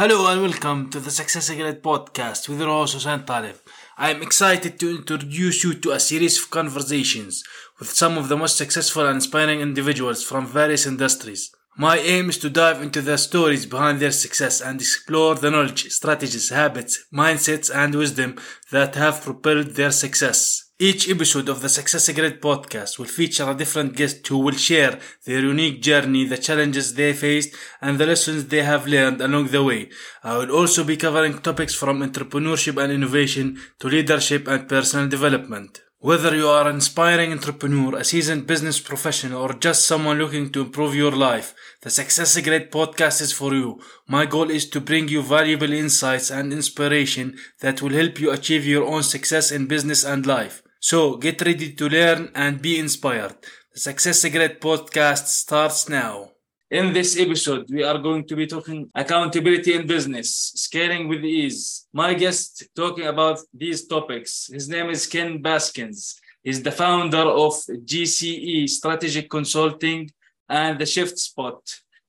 Hello and welcome to the Success Accelerate podcast with your host Talib. I am excited to introduce you to a series of conversations with some of the most successful and inspiring individuals from various industries. My aim is to dive into the stories behind their success and explore the knowledge, strategies, habits, mindsets, and wisdom that have propelled their success. Each episode of the Success Grid podcast will feature a different guest who will share their unique journey, the challenges they faced, and the lessons they have learned along the way. I will also be covering topics from entrepreneurship and innovation to leadership and personal development. Whether you are an inspiring entrepreneur, a seasoned business professional, or just someone looking to improve your life, the Success Grid podcast is for you. My goal is to bring you valuable insights and inspiration that will help you achieve your own success in business and life. So get ready to learn and be inspired. The Success Secret podcast starts now. In this episode, we are going to be talking accountability in business, scaling with ease. My guest talking about these topics, his name is Ken Paskins. He's the founder of GCE Strategic Consulting and the Shift Spot.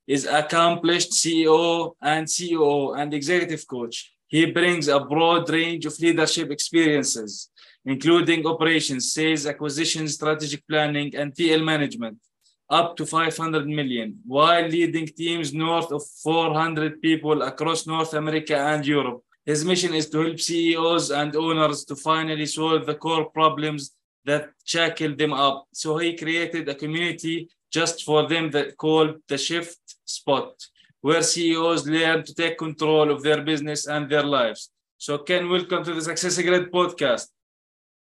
Is accomplished CEO and COO and executive coach. He brings a broad range of leadership experiences, including operations, sales, acquisition, strategic planning, and TL management up to 500 million, while leading teams north of 400 people across North America and Europe. His mission is to help CEOs and owners to finally solve the core problems that shackle them up. So he created a community just for them that called the Shift Spot, where CEOs learn to take control of their business and their lives. So Ken, welcome to the Success Grid podcast.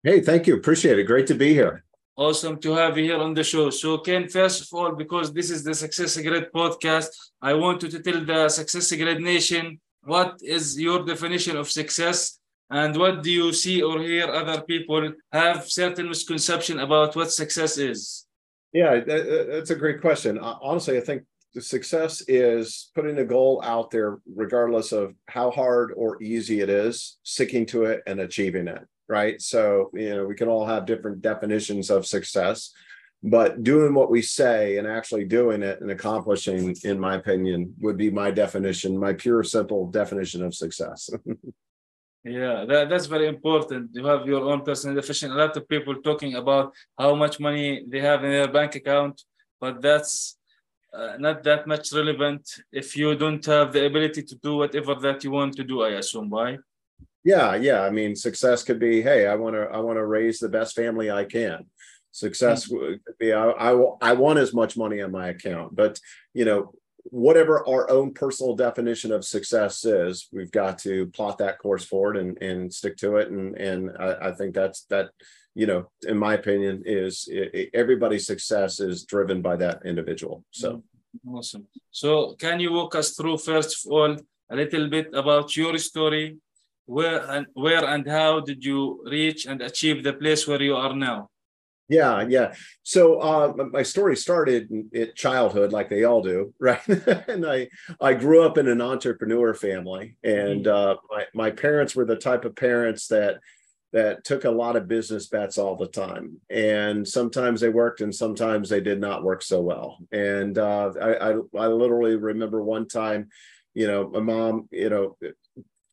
Hey, thank you. Appreciate it. Great to be here. Awesome to have you here on the show. So, Ken, first of all, because this is the Success Grid podcast, I want you to tell the Success Grid Nation what is your definition of success and what do you see or hear other people have certain misconception about what success is? Yeah, that's a great question. Uh, honestly, I think the success is putting a goal out there, regardless of how hard or easy it is, sticking to it and achieving it right? So, you know, we can all have different definitions of success, but doing what we say and actually doing it and accomplishing, in my opinion, would be my definition, my pure, simple definition of success. yeah, that, that's very important. You have your own personal definition. A lot of people talking about how much money they have in their bank account, but that's uh, not that much relevant if you don't have the ability to do whatever that you want to do, I assume, right? Yeah, yeah. I mean, success could be, hey, I want to, I want to raise the best family I can. Success mm-hmm. could be, I, I, I want as much money on my account. But you know, whatever our own personal definition of success is, we've got to plot that course forward and and stick to it. And and I, I think that's that. You know, in my opinion, is it, everybody's success is driven by that individual. So mm-hmm. awesome. So, can you walk us through first of all a little bit about your story where and where and how did you reach and achieve the place where you are now? Yeah, yeah. So uh, my story started in childhood, like they all do, right? and I I grew up in an entrepreneur family, and mm-hmm. uh, my my parents were the type of parents that that took a lot of business bets all the time, and sometimes they worked, and sometimes they did not work so well. And uh, I, I I literally remember one time, you know, my mom, you know,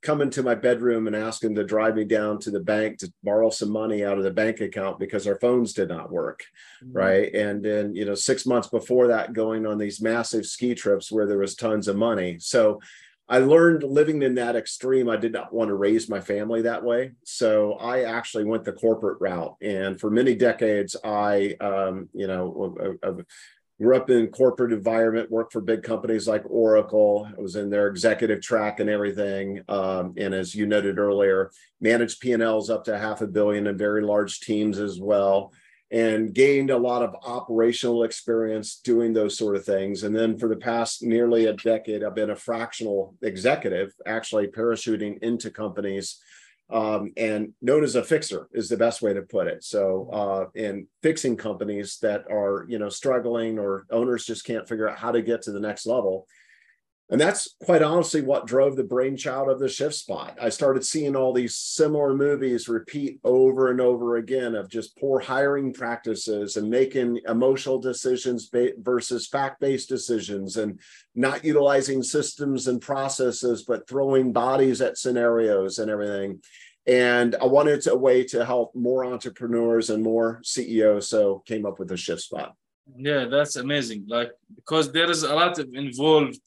come into my bedroom and ask him to drive me down to the bank to borrow some money out of the bank account because our phones did not work mm-hmm. right? And then you know six months before that going on these massive ski trips where there was tons of money. So i learned living in that extreme i did not want to raise my family that way. So i actually went the corporate route. And for many decades i um, you know grew up in corporate environment worked for big companies like oracle i was in their executive track and everything um, and as you noted earlier managed p&l's up to half a billion and very large teams as well and gained a lot of operational experience doing those sort of things and then for the past nearly a decade i've been a fractional executive actually parachuting into companies um, and known as a fixer is the best way to put it. So, uh, in fixing companies that are you know struggling or owners just can't figure out how to get to the next level, and that's quite honestly what drove the brainchild of the shift spot. I started seeing all these similar movies repeat over and over again of just poor hiring practices and making emotional decisions versus fact based decisions and not utilizing systems and processes, but throwing bodies at scenarios and everything. And I wanted a way to help more entrepreneurs and more CEOs. So came up with the shift spot. Yeah, that's amazing. Like because there is a lot of involved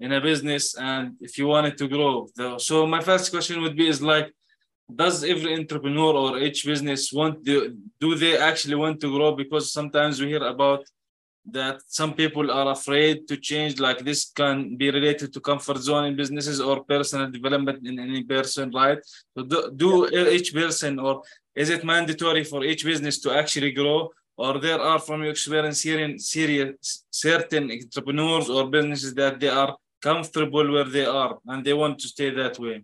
in a business and if you wanted to grow. So my first question would be is like does every entrepreneur or each business want to do they actually want to grow? Because sometimes we hear about that some people are afraid to change like this can be related to comfort zone in businesses or personal development in any person right? So do, do yeah. each person or is it mandatory for each business to actually grow? Or there are from your experience here in Syria certain entrepreneurs or businesses that they are comfortable where they are and they want to stay that way.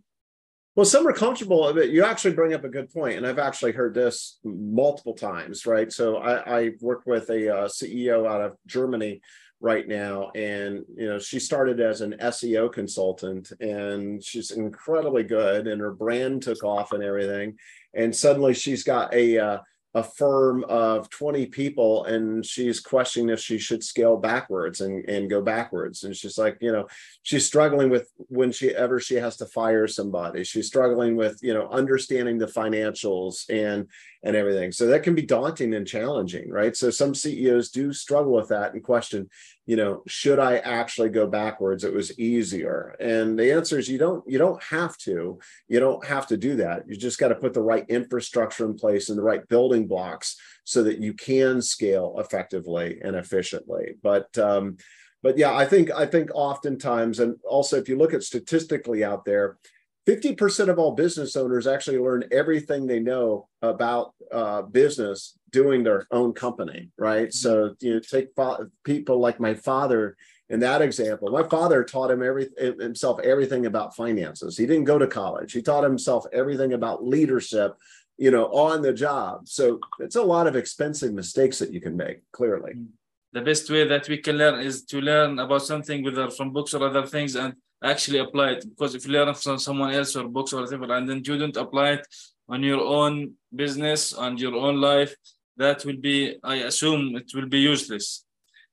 Well, some are comfortable. But you actually bring up a good point, and I've actually heard this multiple times, right? So I, I work with a uh, CEO out of Germany right now, and you know she started as an SEO consultant, and she's incredibly good, and her brand took off and everything, and suddenly she's got a uh, a firm of 20 people and she's questioning if she should scale backwards and, and go backwards. And she's like you know she's struggling with when she ever she has to fire somebody. She's struggling with you know understanding the financials and and everything. So that can be daunting and challenging right? So some ceos do struggle with that and question you know should i actually go backwards? It was easier. And the answer is you don't you don't have to. You don't have to do that. You just got to put the right infrastructure in place and the right building blocks so that you can scale effectively and efficiently. But um but yeah i think i think oftentimes and also if you look at statistically out there 50% of all business owners actually learn everything they know about uh, business doing their own company, right? Mm-hmm. So you know, take fa- people like my father in that example. My father taught him every, himself everything about finances. He didn't go to college. He taught himself everything about leadership, you know, on the job. So it's a lot of expensive mistakes that you can make, clearly. Mm-hmm. The best way that we can learn is to learn about something, whether from books or other things, and actually apply it. Because if you learn from someone else or books or whatever and then you don't apply it on your own business and your own life that will be i assume it will be useless.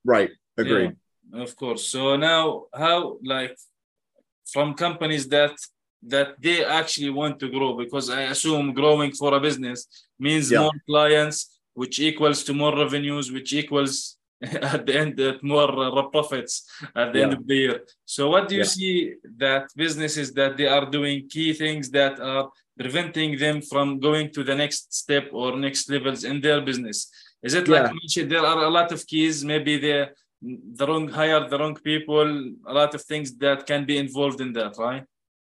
Right. Agreed yeah, of course. So now how like from companies that that they actually want to grow because i assume growing for a business means yeah. more clients which equals to more revenues which equals at the end at more uh, profits at the yeah. end of the year so what do you yeah. see that businesses that they are doing key things that are preventing them from going to the next step or next levels in their business is it like yeah. there are a lot of keys maybe the the wrong hire the wrong people a lot of things that can be involved in that right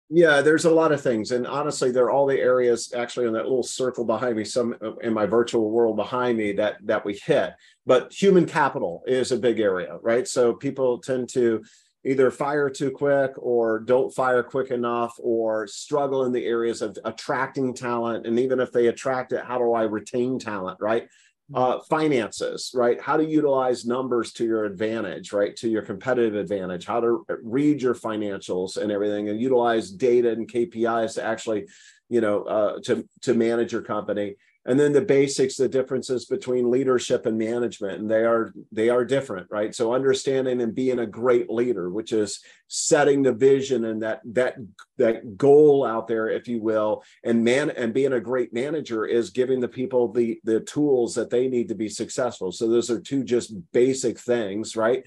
yeah, there's a lot of things. And honestly, there are all the areas actually in that little circle behind me, some uh, in my virtual world behind me that that we hit. But human capital is a big area, right? So people tend to either fire too quick or don't fire quick enough or struggle in the areas of attracting talent. And even if they attract it, how do I retain talent, right? Uh, finances, right? How to utilize numbers to your advantage, right? To your competitive advantage, how to read your financials and everything and utilize data and KPIs to actually, you know, uh, to, to manage your company and then the basics the differences between leadership and management and they are they are different right? So understanding and being a great leader which is setting the vision and that that that goal out there if you will and man and being a great manager is giving the people the the tools that they need to be successful. So those are two just basic things right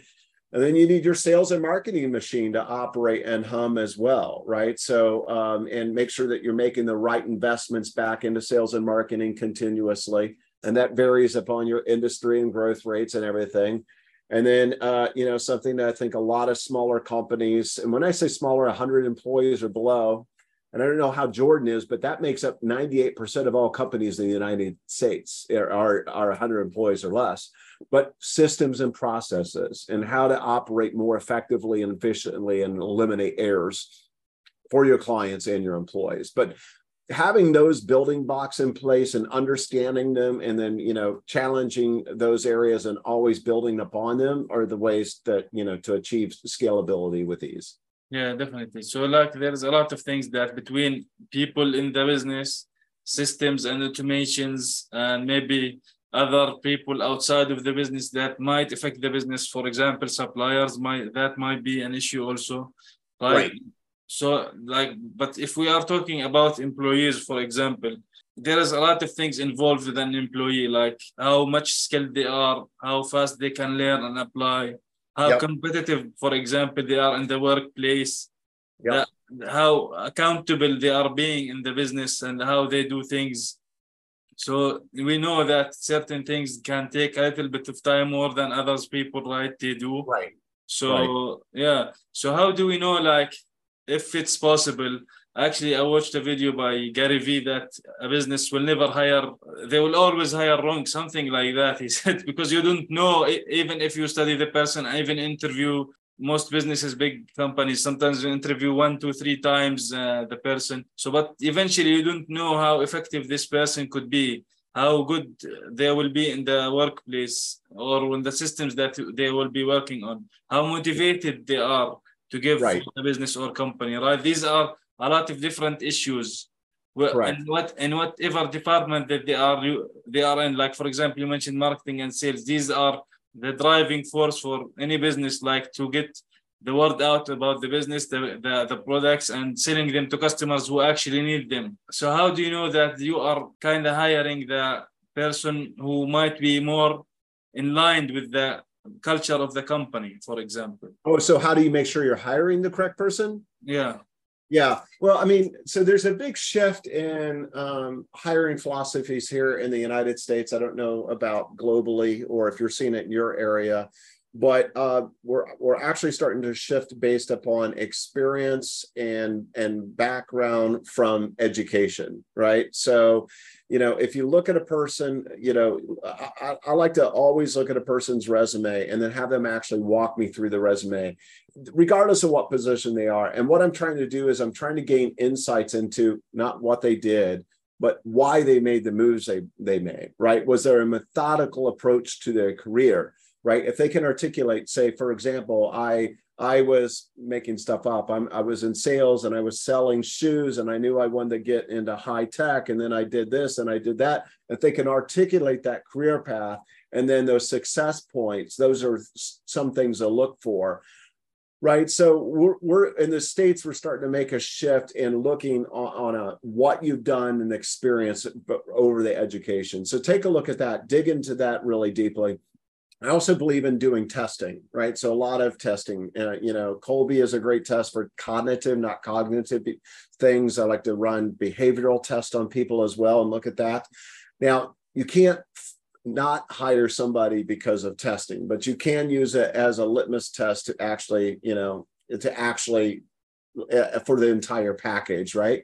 and then you need your sales and marketing machine to operate and hum as well right? So um, and make sure that you're making the right investments back into sales and marketing continuously. And that varies upon your industry and growth rates and everything. And then uh, you know something that i think a lot of smaller companies and when i say smaller 100 employees or below and I don't know how Jordan is, but that makes up 98% of all companies in the United States are, are, are 100 employees or less but systems and processes and how to operate more effectively and efficiently and eliminate errors for your clients and your employees. But having those building blocks in place and understanding them and then you know challenging those areas and always building upon them are the ways that you know to achieve scalability with ease yeah definitely so like there's a lot of things that between people in the business systems and automations and maybe other people outside of the business that might affect the business for example suppliers might that might be an issue also right, right so like but if we are talking about employees for example there is a lot of things involved with an employee like how much skilled they are how fast they can learn and apply how yep. competitive for example they are in the workplace yep. Uh, how accountable they are being in the business and how they do things so we know that certain things can take a little bit of time more than others people right they do right so right. yeah so how do we know like if it's possible. Actually, I watched a video by Gary Vee that a business will never hire, they will always hire wrong, something like that. He said, because you don't know, even if you study the person, I even interview most businesses, big companies, sometimes you interview one, two, three times uh, the person. So, but eventually you don't know how effective this person could be, how good they will be in the workplace or in the systems that they will be working on, how motivated they are to give right. the business or company, right? These are a lot of different issues. In what in whatever department that they are they are in, like for example, you mentioned marketing and sales. These are the driving force for any business, like to get the word out about the business, the, the, the products, and selling them to customers who actually need them. So how do you know that you are kind of hiring the person who might be more in line with the culture of the company, for example. Oh, so how do you make sure you're hiring the correct person? Yeah. Yeah. Well, I mean, so there's a big shift in um, hiring philosophies here in the United States. I don't know about globally or if you're seeing it in your area, but uh, we're we're actually starting to shift based upon experience and and background from education, right? So you know, if you look at a person, you know, I, I, like to always look at a person's resume and then have them actually walk me through the resume, regardless of what position they are. And what I'm trying to do is I'm trying to gain insights into not what they did, but why they made the moves they, they made, right? Was there a methodical approach to their career, right? If they can articulate, say, for example, I I was making stuff up. I'm, I was in sales and I was selling shoes and I knew I wanted to get into high tech. And then I did this and I did that. If they can articulate that career path and then those success points, those are some things to look for. Right. So we're, we're in the States, we're starting to make a shift in looking on, on a what you've done and experience over the education. So take a look at that, dig into that really deeply I also believe in doing testing, right? So a lot of testing. Uh, you know, Kolbe is a great test for conative, not cognitive things. I like to run behavioral tests on people as well and look at that. Now, you can't not hire somebody because of testing, but you can use it as a litmus test to actually, you know, to actually uh, for the entire package, right?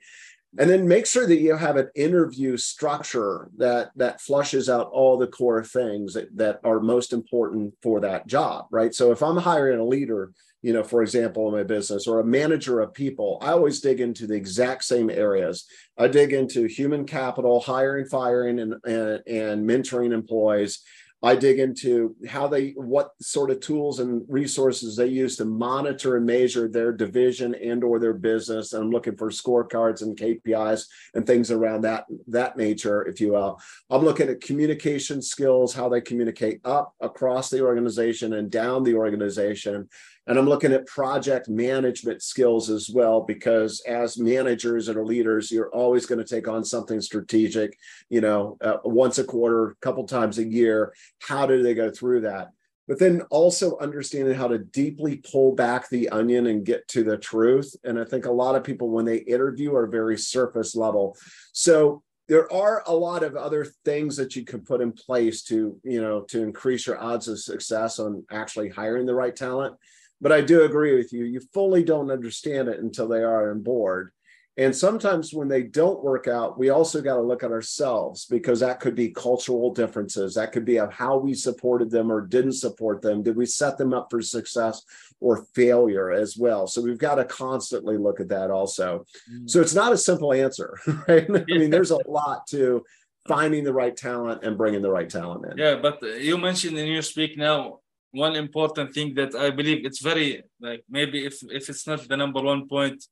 And then make sure that you have an interview structure that that flushes out all the core things that, that are most important for that job right? So if i'm hiring a leader you know for example in my business or a manager of people i always dig into the exact same areas. I dig into human capital hiring firing and and, and mentoring employees I dig into how they, what sort of tools and resources they use to monitor and measure their division and or their business. And I'm looking for scorecards and KPIs and things around that, that nature, if you will. I'm looking at communication skills, how they communicate up across the organization and down the organization. And I'm looking at project management skills as well, because as managers and leaders, you're always going to take on something strategic, you know, uh, once a quarter, a couple times a year. How do they go through that? But then also understanding how to deeply pull back the onion and get to the truth. And I think a lot of people, when they interview, are very surface level. So there are a lot of other things that you can put in place to you know to increase your odds of success on actually hiring the right talent but I do agree with you. You fully don't understand it until they are on board. And sometimes when they don't work out, we also got to look at ourselves because that could be cultural differences. That could be of how we supported them or didn't support them. Did we set them up for success or failure as well? So we've got to constantly look at that also. Mm. So it's not a simple answer, right? I mean, there's a lot to finding the right talent and bringing the right talent in. Yeah, but you mentioned in your speak now one important thing that I believe it's very like maybe if if it's not the number one point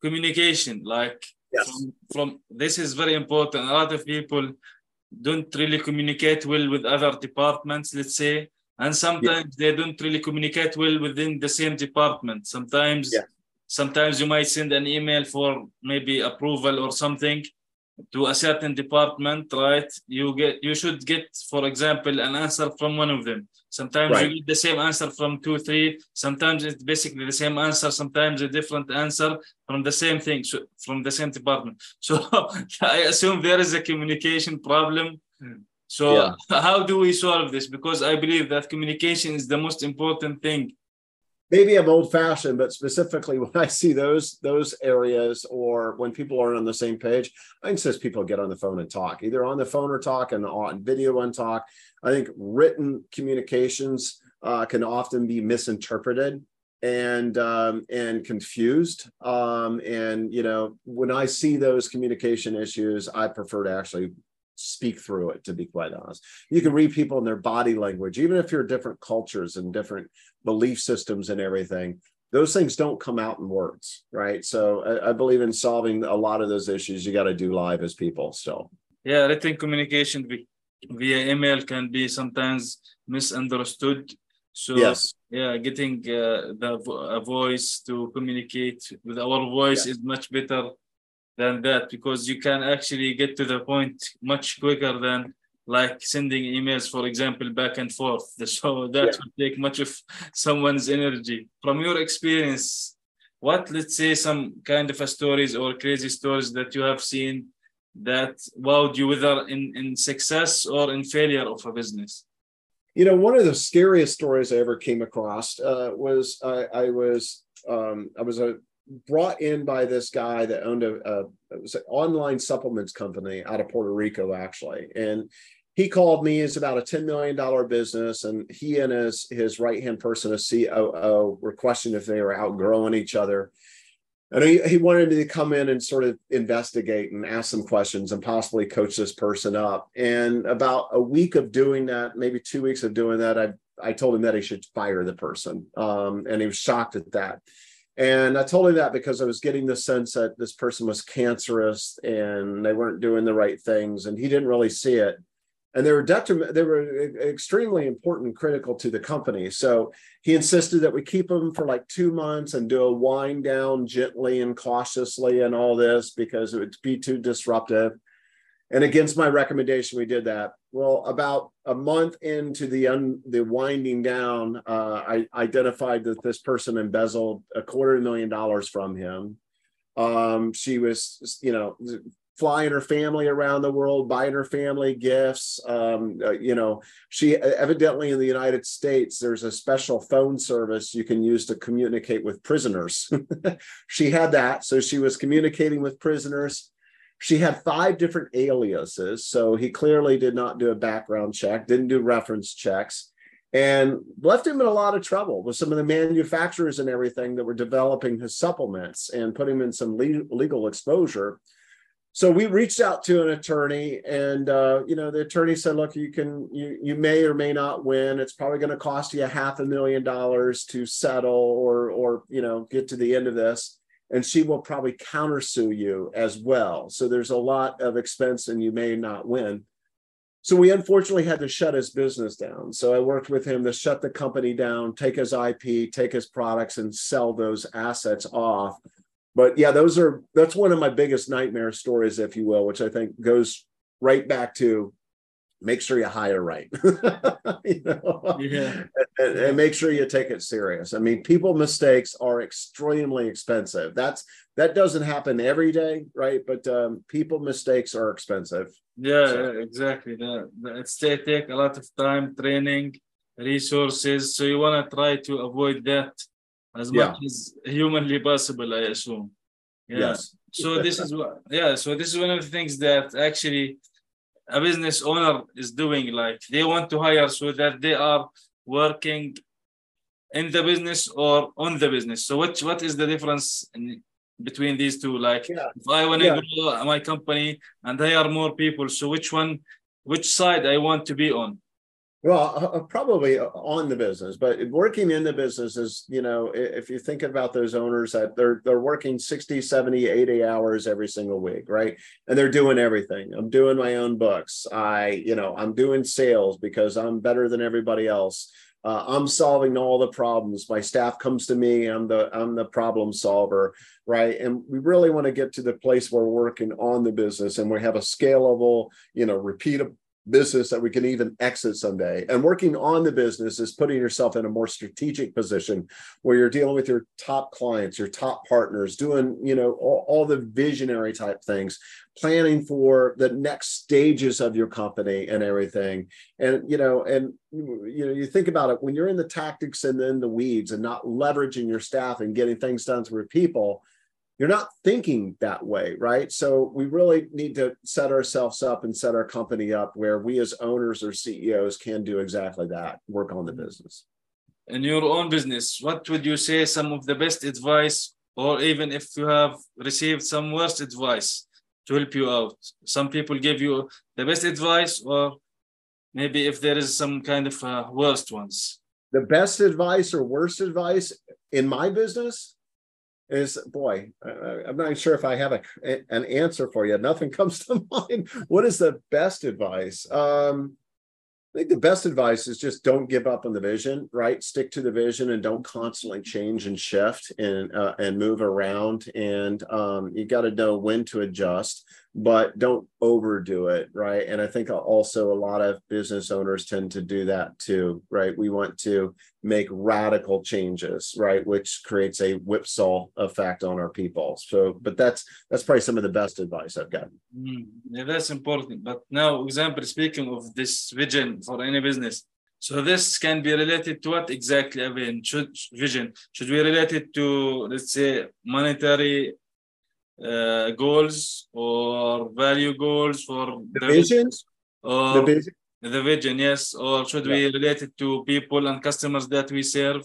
communication like yes. from, from this is very important a lot of people don't really communicate well with other departments let's say and sometimes yeah. they don't really communicate well within the same department sometimes yeah. sometimes you might send an email for maybe approval or something to a certain department right? You get you should get for example an answer from one of them. Sometimes right. you get the same answer from two three. Sometimes it's basically the same answer sometimes a different answer from the same thing so, from the same department. So i assume there is a communication problem. Hmm. So yeah. how do we solve this? Because i believe that communication is the most important thing maybe I'm old fashioned, but specifically when I see those those areas or when people aren't on the same page, I insist people get on the phone and talk, either on the phone or talk and on video and talk. I think written communications uh, can often be misinterpreted and um, and confused. Um, and you know, when I see those communication issues, I prefer to actually speak through it to be quite honest. You can read people in their body language even if you're different cultures and different belief systems and everything those things don't come out in words right? So i, I believe in solving a lot of those issues you got to do live as people still. Yeah I think communication via email can be sometimes misunderstood. So yes. yeah getting uh, the a voice to communicate with our voice yeah. is much better than that because you can actually get to the point much quicker than like sending emails, for example, back and forth. So that yeah. would take much of someone's energy. From your experience, what let's say some kind of a stories or crazy stories that you have seen that wowed you whether in, in success or in failure of a business? You know, one of the scariest stories I ever came across uh, was I, I was um, I was a brought in by this guy that owned a, a an online supplements company out of Puerto Rico, actually. And he called me. It's about a $10 million business. And he and his, his right hand person, a COO, were questioning if they were outgrowing each other. And he, he wanted to come in and sort of investigate and ask some questions and possibly coach this person up. And about a week of doing that, maybe two weeks of doing that, I, I told him that he should fire the person. Um, and he was shocked at that. And I told him that because I was getting the sense that this person was cancerous and they weren't doing the right things, and he didn't really see it. And they were detriment, they were extremely important and critical to the company. So he insisted that we keep them for like two months and do a wind down gently and cautiously and all this because it would be too disruptive. And against my recommendation, we did that. Well, about a month into the un, the winding down, uh, I identified that this person embezzled a quarter of a million dollars from him. Um, she was, you know, flying her family around the world, buying her family gifts. Um, uh, you know, she evidently in the United States, there's a special phone service you can use to communicate with prisoners. she had that. So she was communicating with prisoners she had five different aliases. So he clearly did not do a background check, didn't do reference checks, and left him in a lot of trouble with some of the manufacturers and everything that were developing his supplements and put him in some legal exposure. So we reached out to an attorney, and uh, you know the attorney said, "Look, you can you you may or may not win. It's probably going to cost you a half a million dollars to settle or or you know get to the end of this." And she will probably countersue you as well. So there's a lot of expense and you may not win. So we unfortunately had to shut his business down. So I worked with him to shut the company down, take his IP, take his products, and sell those assets off. But yeah, those are that's one of my biggest nightmare stories, if you will, which I think goes right back to make sure you hire right you know? yeah. and, and, make sure you take it serious i mean people mistakes are extremely expensive that's that doesn't happen every day right but um, people mistakes are expensive yeah, so. yeah exactly that, it's they take a lot of time training resources so you want to try to avoid that as yeah. much as humanly possible i assume Yeah. Yes. So this is what yeah, so this is one of the things that actually a business owner is doing. Like they want to hire so that they are working in the business or on the business. So which what is the difference in, between these two? Like Yeah. if I want to Yeah. grow my company and hire more people, so which one which side I want to be on? Well, uh, uh, probably on the business, but working in the business is, you know, if you think about those owners that they're they're working 60, 70, 80 hours every single week, right? And they're doing everything. I'm doing my own books. I, you know, I'm doing sales because I'm better than everybody else. Uh, I'm solving all the problems. My staff comes to me. I'm the I'm the problem solver, right? And we really want to get to the place where we're working on the business and we have a scalable, you know, repeatable business that we can even exit someday. And working on the business is putting yourself in a more strategic position where you're dealing with your top clients, your top partners, doing, you know, all, all the visionary type things, planning for the next stages of your company and everything. And, you know, and, you know, you think about it when you're in the tactics and then the weeds and not leveraging your staff and getting things done through people, you're not thinking that way, right? So we really need to set ourselves up and set our company up where we as owners or CEOs can do exactly that, work on the business. in your own business, what would you say some of the best advice, or even if you have received some worst advice to help you out? Some people give you the best advice, or maybe if there is some kind of uh, worst ones. The best advice or worst advice in my business is boy, I- I'm not sure if I have a, an answer for you. Nothing comes to mind. What is the best advice? Um, I think the best advice is just don't give up on the vision, right? Stick to the vision and don't constantly change and shift and uh, and move around. And um, you got to know when to adjust, but don't overdo it, right? And I think also a lot of business owners tend to do that too, right? We want to make radical changes, right, which creates a whipsaw effect on our people. So, but that's that's probably some of the best advice I've gotten. Mm, yeah, that's important. But now, example, speaking of this vision for any business, so this can be related to what exactly? I mean, should vision should be related to let's say monetary uh, goals or value goals for The vision, business? or the vision. the vision, yes, or should we relate it to people and customers that we serve?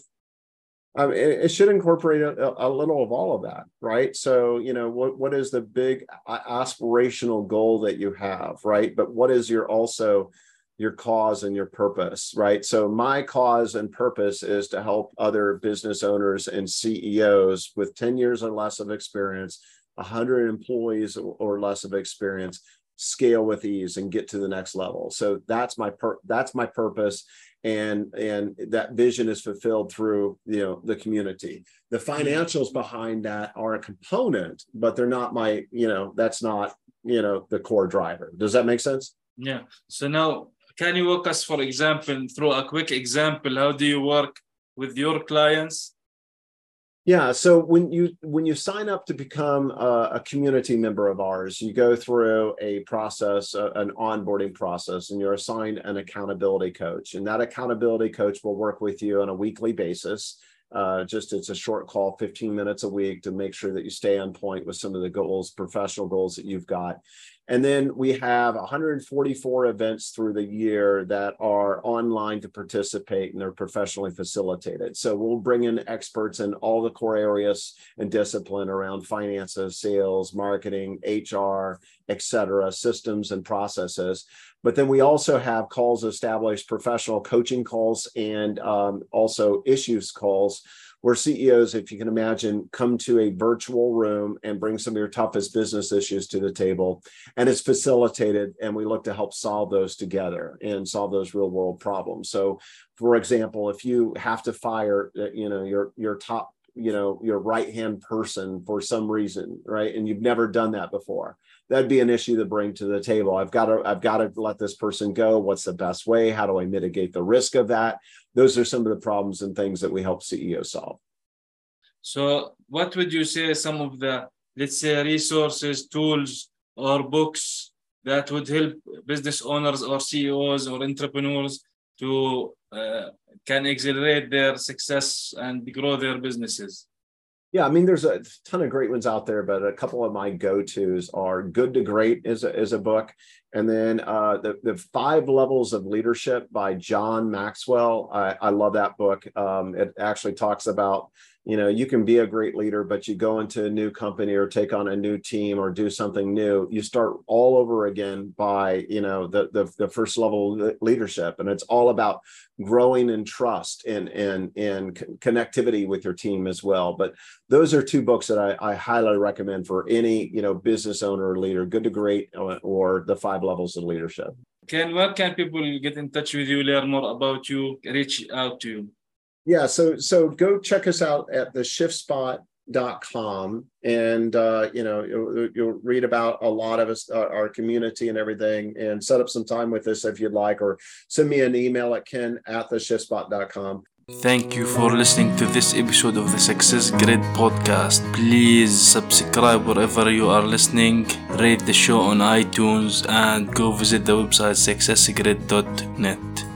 I mean, it, it should incorporate a, a little of all of that, right? So, you know, what what is the big aspirational goal that you have, right? But what is your also your cause and your purpose, right? So, my cause and purpose is to help other business owners and CEOs with 10 years or less of experience, 100 employees or, less of experience scale with ease and get to the next level. So that's my per that's my purpose and and that vision is fulfilled through you know the community the financials behind that are a component but they're not my you know that's not you know the core driver does that make sense Yeah. So now, can you walk us, for example, through a quick example? How do you work with your clients? Yeah. So when you when you sign up to become a, a community member of ours, you go through a process, a- an onboarding process, and you're assigned an accountability coach. And that accountability coach will work with you on a weekly basis. Uh, just it's a short call, 15 minutes a week to make sure that you stay on point with some of the goals, professional goals that you've got. And then we have 144 events through the year that are online to participate and they're professionally facilitated. So we'll bring in experts in all the core areas and discipline around finances, sales, marketing, HR, et cetera, systems and processes. But then we also have calls established, professional coaching calls, and um, also issues calls where CEOs, if you can imagine, come to a virtual room and bring some of your toughest business issues to the table. And it's facilitated, and we look to help solve those together and solve those real world problems. So, for example, if you have to fire, uh, you know, your your top, you know, your right hand person for some reason, right, and you've never done that before, that'd be an issue to bring to the table. I've got to I've got to let this person go. What's the best way? How do I mitigate the risk of that? Those are some of the problems and things that we help CEOs solve. So, what would you say some of the, let's say, resources, tools, or books that would help business owners or CEOs or entrepreneurs to uh, can accelerate their success and grow their businesses? Yeah, I mean, there's a ton of great ones out there, but a couple of my go-tos are "Good to Great" is a, is a book, and then uh, the the Five Levels of Leadership by John Maxwell. I, I love that book. Um, it actually talks about you know you can be a great leader but you go into a new company or take on a new team or do something new you start all over again by you know the the, the first level leadership. And it's all about growing in trust and and and connectivity with your team as well. But those are two books that I, I highly recommend for any you know business owner or leader good to great uh, or the five levels of leadership. Can where can people get in touch with you learn more about you reach out to you yeah so so go check us out at the shiftspot.com and uh, you know you'll, you'll, read about a lot of us uh, our community and everything and set up some time with us if you'd like or send me an email at ken at the shiftspot.com Thank you for listening to this episode of the Success Grid podcast. Please subscribe wherever you are listening, rate the show on iTunes, and go visit the website successgrid.net.